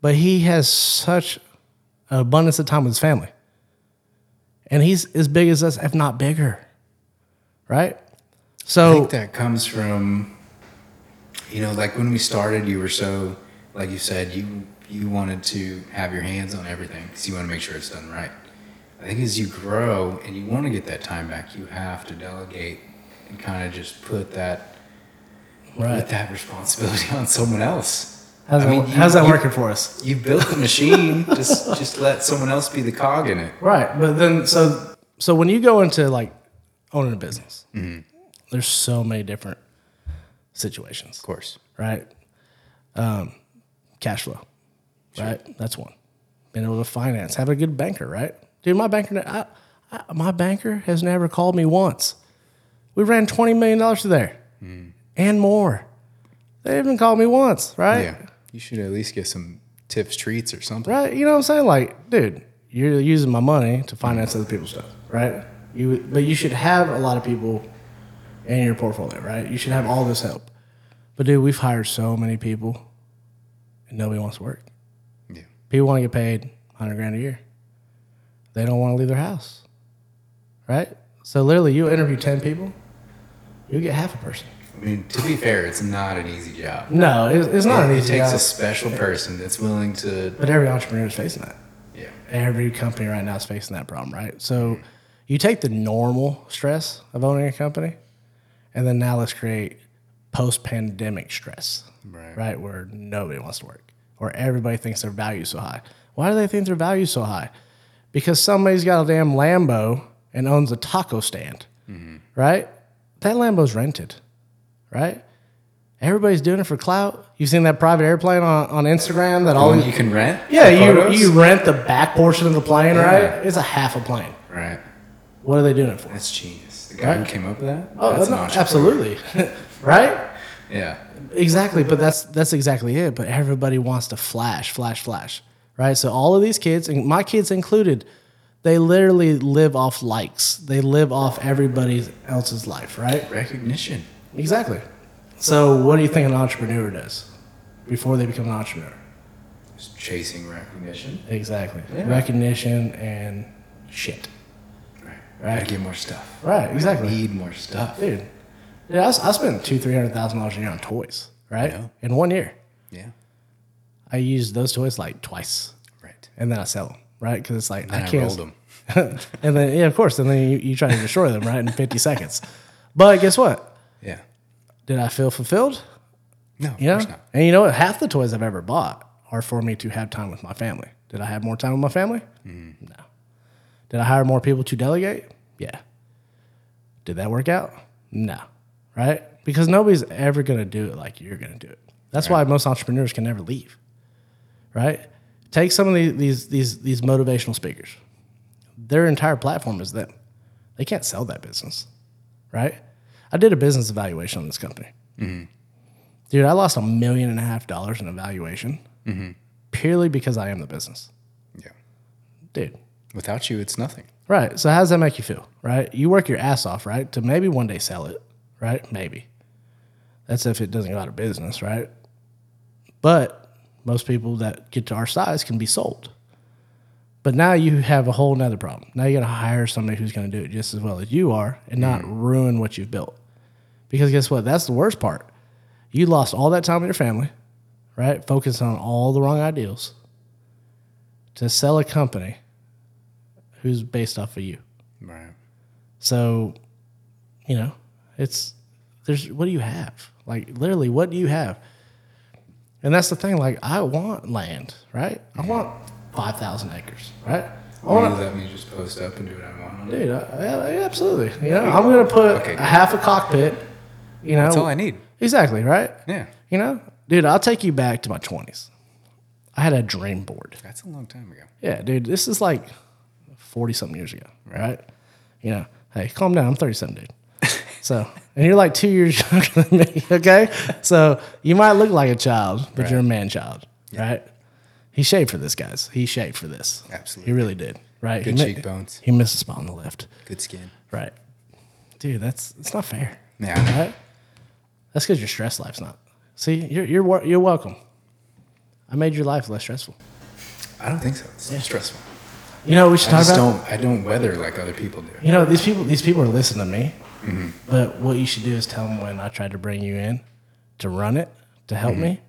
but he has such an abundance of time with his family. And he's as big as us, if not bigger, right? So I think that comes from, you know, like when we started, you were so, like you said, you you wanted to have your hands on everything because you want to make sure it's done right. I think as you grow and you want to get that time back, you have to delegate and kind of just put that right. put that responsibility on someone else. How's, I that, mean, you- how's that you- working for us? You built the machine. just just let someone else be the cog in it. Right. But then, so, so when you go into like owning a business, there's so many different situations. Of course. right? Um, cash flow, right? That's one. Being able to finance, have a good banker, right? Dude, my banker, I, I, my banker has never called me once. We ran twenty million dollars through there, and more. They haven't called me once, right? Yeah. You should at least get some tips, treats, or something. Right? You know what I'm saying? Like, dude, you're using my money to finance other people's stuff, right? You, but you should have a lot of people in your portfolio, right? You should have all this help. But dude, we've hired so many people, and nobody wants to work. Yeah. People want to get paid hundred grand a year. They don't want to leave their house, right? So literally, you interview ten people, you get half a person. I mean, to be fair, it's not an easy job. No, it's, it's not it, an easy job. it takes job, a special person that's willing to. but every entrepreneur is facing that. Yeah. every company right now is facing that problem, right? So you take the normal stress of owning a company, and then now let's create post pandemic stress, Right. right? Where nobody wants to work, or everybody thinks their value is so high. Why do they think their value so high? Because somebody's got a damn Lambo and owns a taco stand, mm-hmm. right? That Lambo's rented, right? Everybody's doing it for clout. You've seen that private airplane on, on Instagram that all you can rent. yeah, you, photos? you rent the back portion of the plane, Yeah. right? It's a half a plane. Right. What are they doing it for? That's genius. The guy who came up with that. Oh, that's an no, absolutely, right? Yeah. Exactly, but that's that's exactly it. But everybody wants to flash, flash, flash, right? So all of these kids, and my kids included, they literally live off likes. They live off everybody else's life, right? Recognition. Exactly. So what do you think an entrepreneur does before they become an entrepreneur? Just chasing recognition. Exactly. Yeah. Recognition and shit. Right. Right. Gotta get more stuff. Right. Exactly. Need more stuff. dude. Yeah, I spent two, three hundred thousand dollars a year on toys, right? Yeah. In one year, Yeah. I used those toys like twice, Right. and then I sell them, right? Because it's like And I I, can't. them. and then yeah, of course, and then you, you try to destroy them, right, in fifty seconds. But guess what? Yeah. Did I feel fulfilled? No, of course not. And you know what? Half the toys I've ever bought are for me to have time with my family. Did I have more time with my family? Mm-hmm. No. Did I hire more people to delegate? Yeah. Did that work out? No. Right? Because nobody's ever going to do it like you're going to do it. That's why most entrepreneurs can never leave. Right? Take some of these, these these these motivational speakers. Their entire platform is them. They can't sell that business. Right? I did a business evaluation on this company. Mm-hmm. Dude, I lost a million and a half dollars in evaluation mm-hmm. purely because I am the business. Yeah. Dude, Without you, it's nothing. Right. So how does that make you feel? Right. You work your ass off, right, to maybe one day sell it. Right. Maybe. That's if it doesn't go out of business, right? But most people that get to our size can be sold. But now you have a whole nother problem. Now you got to hire somebody who's going to do it just as well as you are and not mm-hmm. ruin what you've built. Because guess what? That's the worst part. You lost all that time with your family, right? Focused on all the wrong ideals to sell a company who's based off of you. Right. So, you know, it's there's what do you have? Like literally, what do you have? And that's the thing. Like, I want land, right? I want five thousand acres, right? I want let me just post up and do what I want? dude. I- I- absolutely. You know, I'm gonna put Okay, a half a cockpit. You know, That's all I need. exactly right. Yeah. You know, dude, I'll take you back to my twenties. I had a dream board. That's a long time ago. Yeah, dude, this is like 40 something years ago, right? You know, hey, calm down. I'm 37, dude. So, and you're like two years younger than me, okay? So you might look like a child, but Right. you're a man child, right? He shaved for this, guys. He shaved for this. Absolutely. He really did, right? Good he cheekbones. He missed a spot on the left, Good skin. right? Dude, that's it's not fair, Yeah. right? That's because your stress life's not. See, you're you're you're welcome. I made your life less stressful. I don't think so. It's so stressful. You know we should I talk about? don't. I don't weather like other people do. You know, these people these people are listening to me. Mm-hmm. But what you should do is tell them when I tried to bring you in to run it, to help Mm-hmm. me,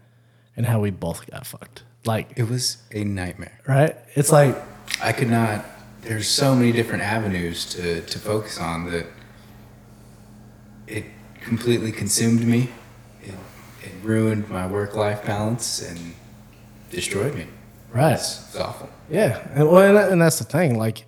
and how we both got fucked. Like, It was a nightmare. right? It's like, I could not. There's so many different avenues to to focus on that. It completely consumed me. It, it ruined my work life balance and destroyed me. right. It's, it's awful. Yeah. And, well, and, and that's the thing. Like,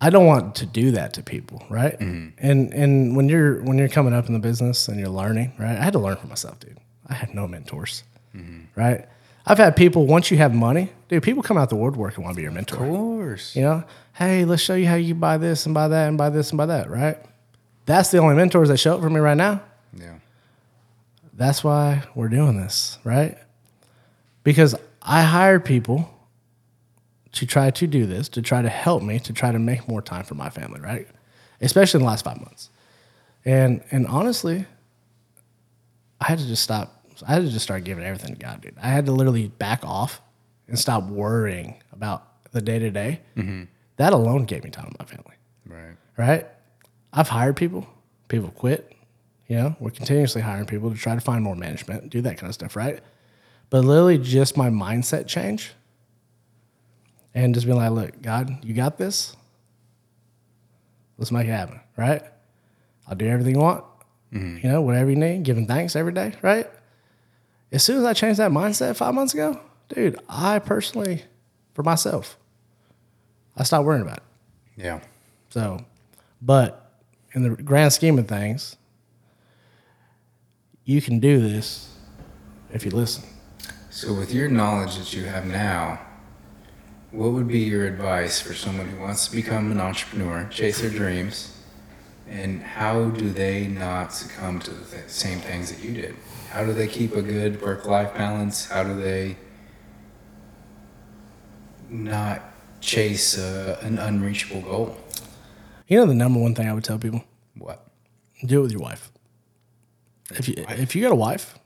I don't want to do that to people, right? Mm-hmm. And and when you're when you're coming up in the business and you're learning, right? I had to learn for myself, dude. I had no mentors, Mm-hmm. right? I've had people once you have money, dude. People come out the woodwork and want to be your mentor. Of course. You know, hey, let's show you how you buy this and buy that and buy this and buy that, right? That's the only mentors that show up for me right now. Yeah. That's why we're doing this, right? Because I hired people to try to do this, to try to help me, to try to make more time for my family, right? Especially in the last five months. And and honestly, I had to just stop. I had to just start giving everything to God, dude. I had to literally back off and stop worrying about the day to day. That alone gave me time with my family Right. right? I've hired people. People quit. You know, we're continuously hiring people to try to find more management, do that kind of stuff, right? But literally, just my mindset change, and just being like, "Look, God, you got this. Let's make it happen, right? I'll do everything you want. Mm-hmm. You know, whatever you need. Giving thanks every day, right? As soon as I changed that mindset five months ago, dude, I personally, for myself, I stopped worrying about it. Yeah. So, but in the grand scheme of things, you can do this if you listen. So, with your knowledge that you have now, what would be your advice for someone who wants to become an entrepreneur, chase their dreams, and how do they not succumb to the th- same things that you did? How do they keep a good work life balance? How do they not chase uh, an unreachable goal? You know the number one thing I would tell people: What? do it with your wife. If you if you got a wife,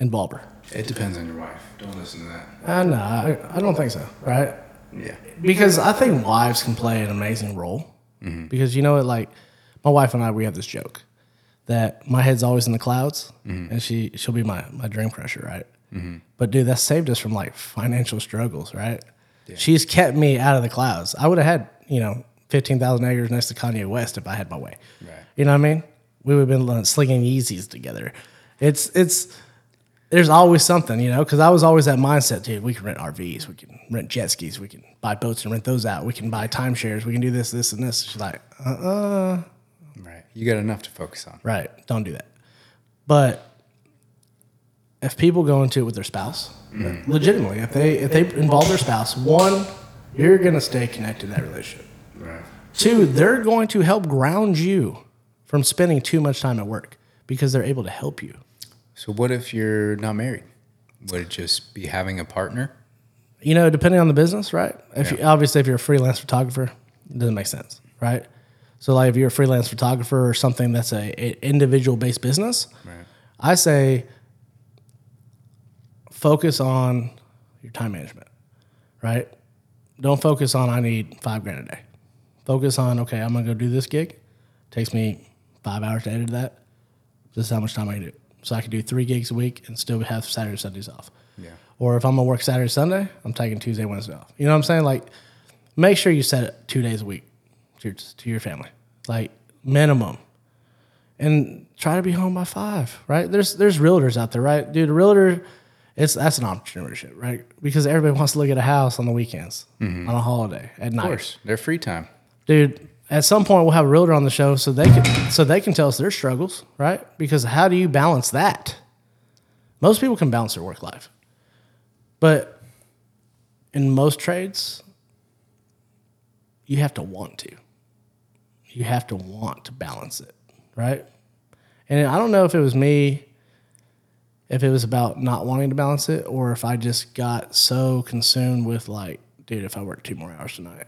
involve her. It depends on your wife. Don't listen to that. Uh, no, I, I don't think so. Right? Yeah. Because I think wives can play an amazing role. Mm-hmm. Because you know what, like my wife and I, we have this joke that my head's always in the clouds, mm-hmm. and she she'll be my my dream crusher, right? Mm-hmm. But dude, that saved us from like financial struggles, right? She's kept me out of the clouds. I would have had you know fifteen thousand acres next to Kanye West if I had my way. Right. You know what I mean? We would have been slinging Yeezys together. It's it's there's always something, you know, because I was always that mindset, dude. We can rent RVs, we can rent jet skis, we can buy boats and rent those out. We can buy timeshares, we can do this, this, and this. She's like, uh, uh Right. You got enough to focus on. right, don't do that. But if people go into it with their spouse, legitimately, if they if they involve their spouse, one, you're gonna stay connected to that relationship. Right. Two, they're going to help ground you from spending too much time at work because they're able to help you. So what if you're not married? Would it just be having a partner? You know, depending on the business, right? If you, obviously if you're a freelance photographer, it doesn't make sense, right? So like if you're a freelance photographer or something that's a, a individual based business, Right. I say focus on your time management, right? Don't focus on I need five grand a day. Focus on okay, I'm gonna go do this gig. Takes me five hours to edit that. This is how much time I can do. So I can do three gigs a week and still have Saturday, Sundays off. Yeah. Or if I'm gonna work Saturday, Sunday, I'm taking Tuesday, Wednesday off. You know what I'm saying? Like, make sure you set it two days a week to your, to your family, like minimum, and try to be home by five. Right? There's there's realtors out there, right, dude? A realtor, it's that's an entrepreneurship, right? Because everybody wants to look at a house on the weekends, mm-hmm. on a holiday, at night Of course. Their free time. Dude at some point we'll have a realtor on the show so they can so they can tell us their struggles right? Because how do you balance that? Most people can balance their work life. But in most trades you have to want to. You have to want to balance it right? And i don't know if it was me if it was about not wanting to balance it or if i just got so consumed with like dude if i work two more hours tonight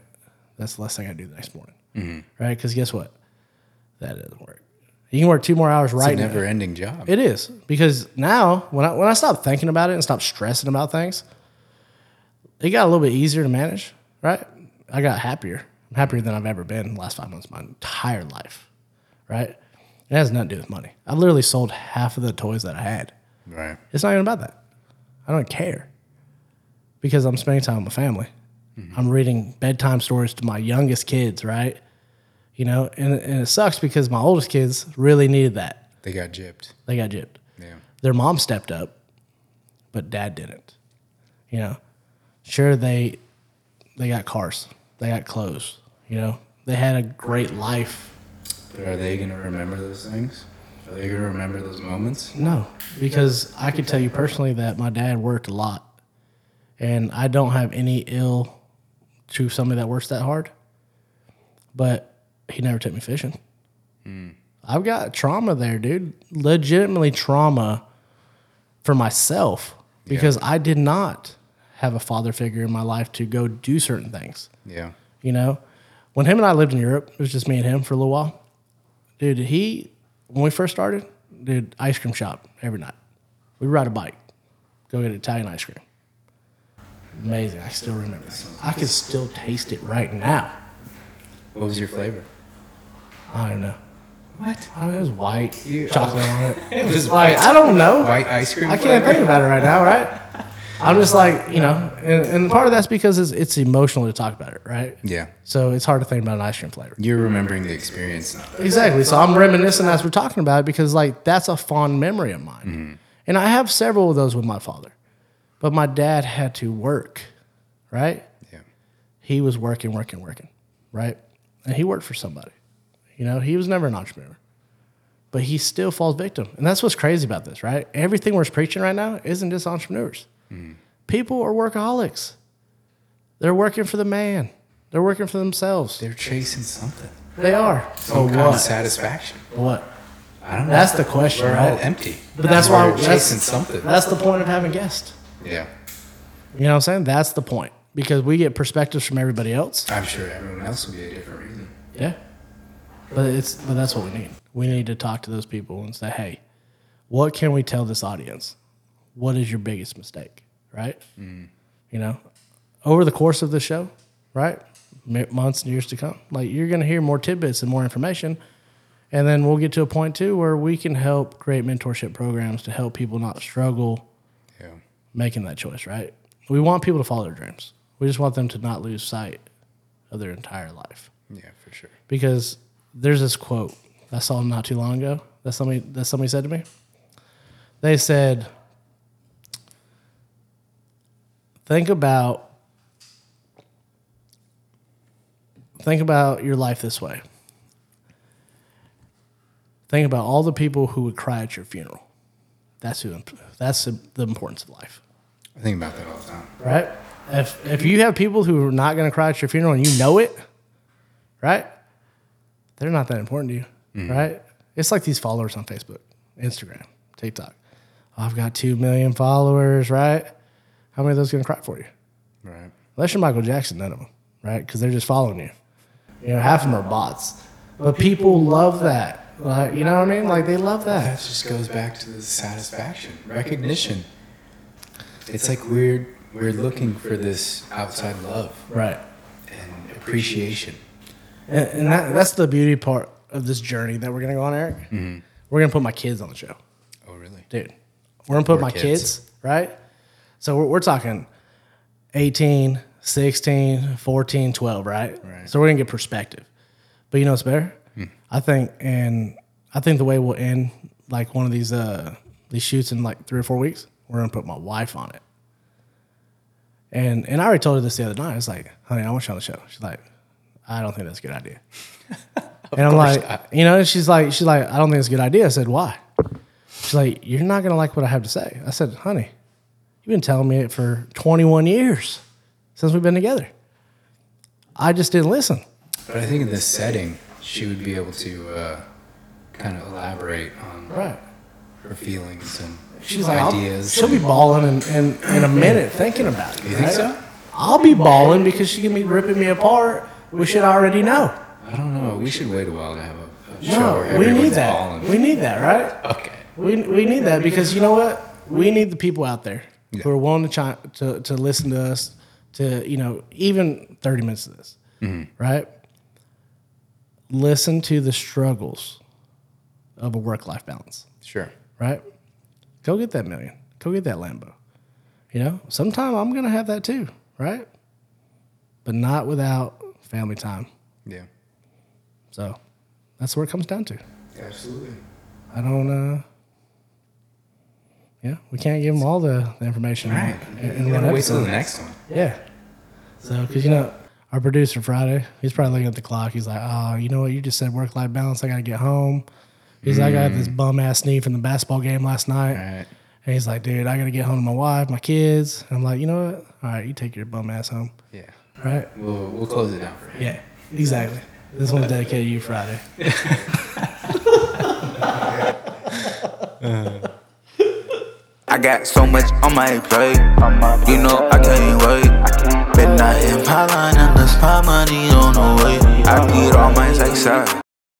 that's the last thing I do the next morning, mm-hmm. right? Because guess what? That doesn't work. You can work two more hours right. It's a now. never ending job. It is because now when I when I stop thinking about it and stop stressing about things, it got a little bit easier to manage. Right? I got happier. I'm happier than I've ever been in the last five months of my entire life. Right? It has nothing to do with money. I literally sold half of the toys that I had. right. It's not even about that. I don't care because I'm spending time with my family. I'm reading bedtime stories to my youngest kids, right? You know, and, and it sucks because my oldest kids really needed that. They got gypped. They got gypped. Yeah. Their mom stepped up, but dad didn't. You know, sure they they got cars, they got clothes. You know, they had a great life. But are they going to remember those things? Are they going to remember those moments? No, because I can tell you personally that my dad worked a lot, and I don't have any ill to somebody that works that hard. But he never took me fishing. Hmm. I've got trauma there, dude. Legitimately trauma for myself because I did not have a father figure in my life to go do certain things. Yeah. You know, when him and I lived in Europe, it was just me and him for a little while. Dude, he when we first started, dude, ice cream shop every night. We'd ride a bike, go get Italian ice cream. Amazing. I still remember this. I can still taste it right now. What was your flavor? I don't know. What? I don't know, it was white, chocolate on it. It was Like, I don't know. white ice cream. I can't think about it right now, right? I'm just like, you know, and, and part of that's because it's, it's emotional to talk about it, right? Yeah. So it's hard to think about an ice cream flavor. You're remembering the experience. Exactly. So I'm reminiscing as we're talking about it because like that's a fond memory of mine. Mm-hmm. And I have several of those with my father. But my dad had to work, right? Yeah. He was working, working, working, right? And he worked for somebody. You know, he was never an entrepreneur. But he still falls victim. And that's what's crazy about this, right? Everything we're preaching right now isn't just entrepreneurs. Hmm. People are workaholics. They're working for the man. They're working for themselves. They're chasing something. They are. So Some kind of what? satisfaction. What? I don't know. That's the question, We're all right? empty. But that's why We're that's, chasing something. That's the point of having guests. Yeah. You know what I'm saying? That's the point because we get perspectives from everybody else. I'm sure everyone else will be a different reason. Yeah. But it's but that's what we need. We need to talk to those people and say, "Hey, what can we tell this audience? What is your biggest mistake?" Right? Mm. You know, over the course of the show, right? M- Months and years to come, like you're going to hear more tidbits and more information, and then we'll get to a point too where we can help create mentorship programs to help people not struggle Yeah. Making that choice, right? We want people to follow their dreams. We just want them to not lose sight of their entire life. Yeah, for sure. Because there's this quote I saw not too long ago that somebody that somebody said to me. They said, think about think about your life this way. Think about all the people who would cry at your funeral. That's who. That's the, the importance of life, I think about that all the time. right? If if you have people who are not going to cry at your funeral and you know it, right? They're not that important to you, mm-hmm. right? It's like these followers on Facebook, Instagram, TikTok. Oh, I've got two million followers, right? How many of those going to cry for you? Right. Unless you're Michael Jackson, none of them, right? Because they're just following you. You know, half of them are bots. But people love that. Like, you know what I mean? Like they love That that. just goes back to the satisfaction, recognition. It's like we're we're looking for this outside love Right. and appreciation. And, and that, that's the beauty part of this journey that we're gonna go on, Eric. Mm-hmm. We're gonna put my kids on the show, Oh, really? dude. We're gonna put Poor my kids. kids. right? So we're, we're talking 18, 16, 14, 12, right? Right. So we're gonna get perspective. But you know what's better? I think, and I think the way we'll end like one of these uh these shoots in like three or four weeks, we're gonna put my wife on it. And and I already told her this the other night. I was like, honey, I want you on the show. She's like, I don't think that's a good idea. and I'm like, not. you know, she's like, she's like, I don't think it's a good idea. I said, why? She's like, you're not gonna like what I have to say. I said, honey, you've been telling me it for 21 years since we've been together. I just didn't listen. But I think in this setting, she would be able to uh, kind of elaborate on Right. her feelings and She's like, ideas. she'll be bawling in, in, in a minute thinking about it. You think right? so? I'll be bawling because she can be ripping me apart. We should already know. I don't know. We should wait a while to have a, a show No, we need that. balling. We need that, right? okay. We, we need that because you know what? We need the people out there Yeah. who are willing to, chi- to to listen to us to you know even thirty minutes of this, Mm-hmm. right? Listen to the struggles of a work life balance, Sure. right? Go get that million. Go get that Lambo. You know, sometime I'm gonna have that too, right? But not without family time. Yeah. So that's where it comes down to. Absolutely. I don't. uh Yeah, we can't give them all the, the information. Right. You one gotta wait till the next one. Yeah. So, because you know, our producer Friday, he's probably looking at the clock. He's like, "Oh, you know what? You just said work life balance. I got to get home." He's like, "I got this mm. bum ass knee from the basketball game last night." Right. And he's like, "Dude, I got to get home to my wife, my kids." And I'm like, "You know what? All right, you take your bum ass home." Yeah. Right? We'll we'll close it down for him. Yeah. Exactly. This one's dedicated to you, Friday. I got so much on my plate. You know I can't wait. Not in Pipeline and the spot money on the way. I get all my side.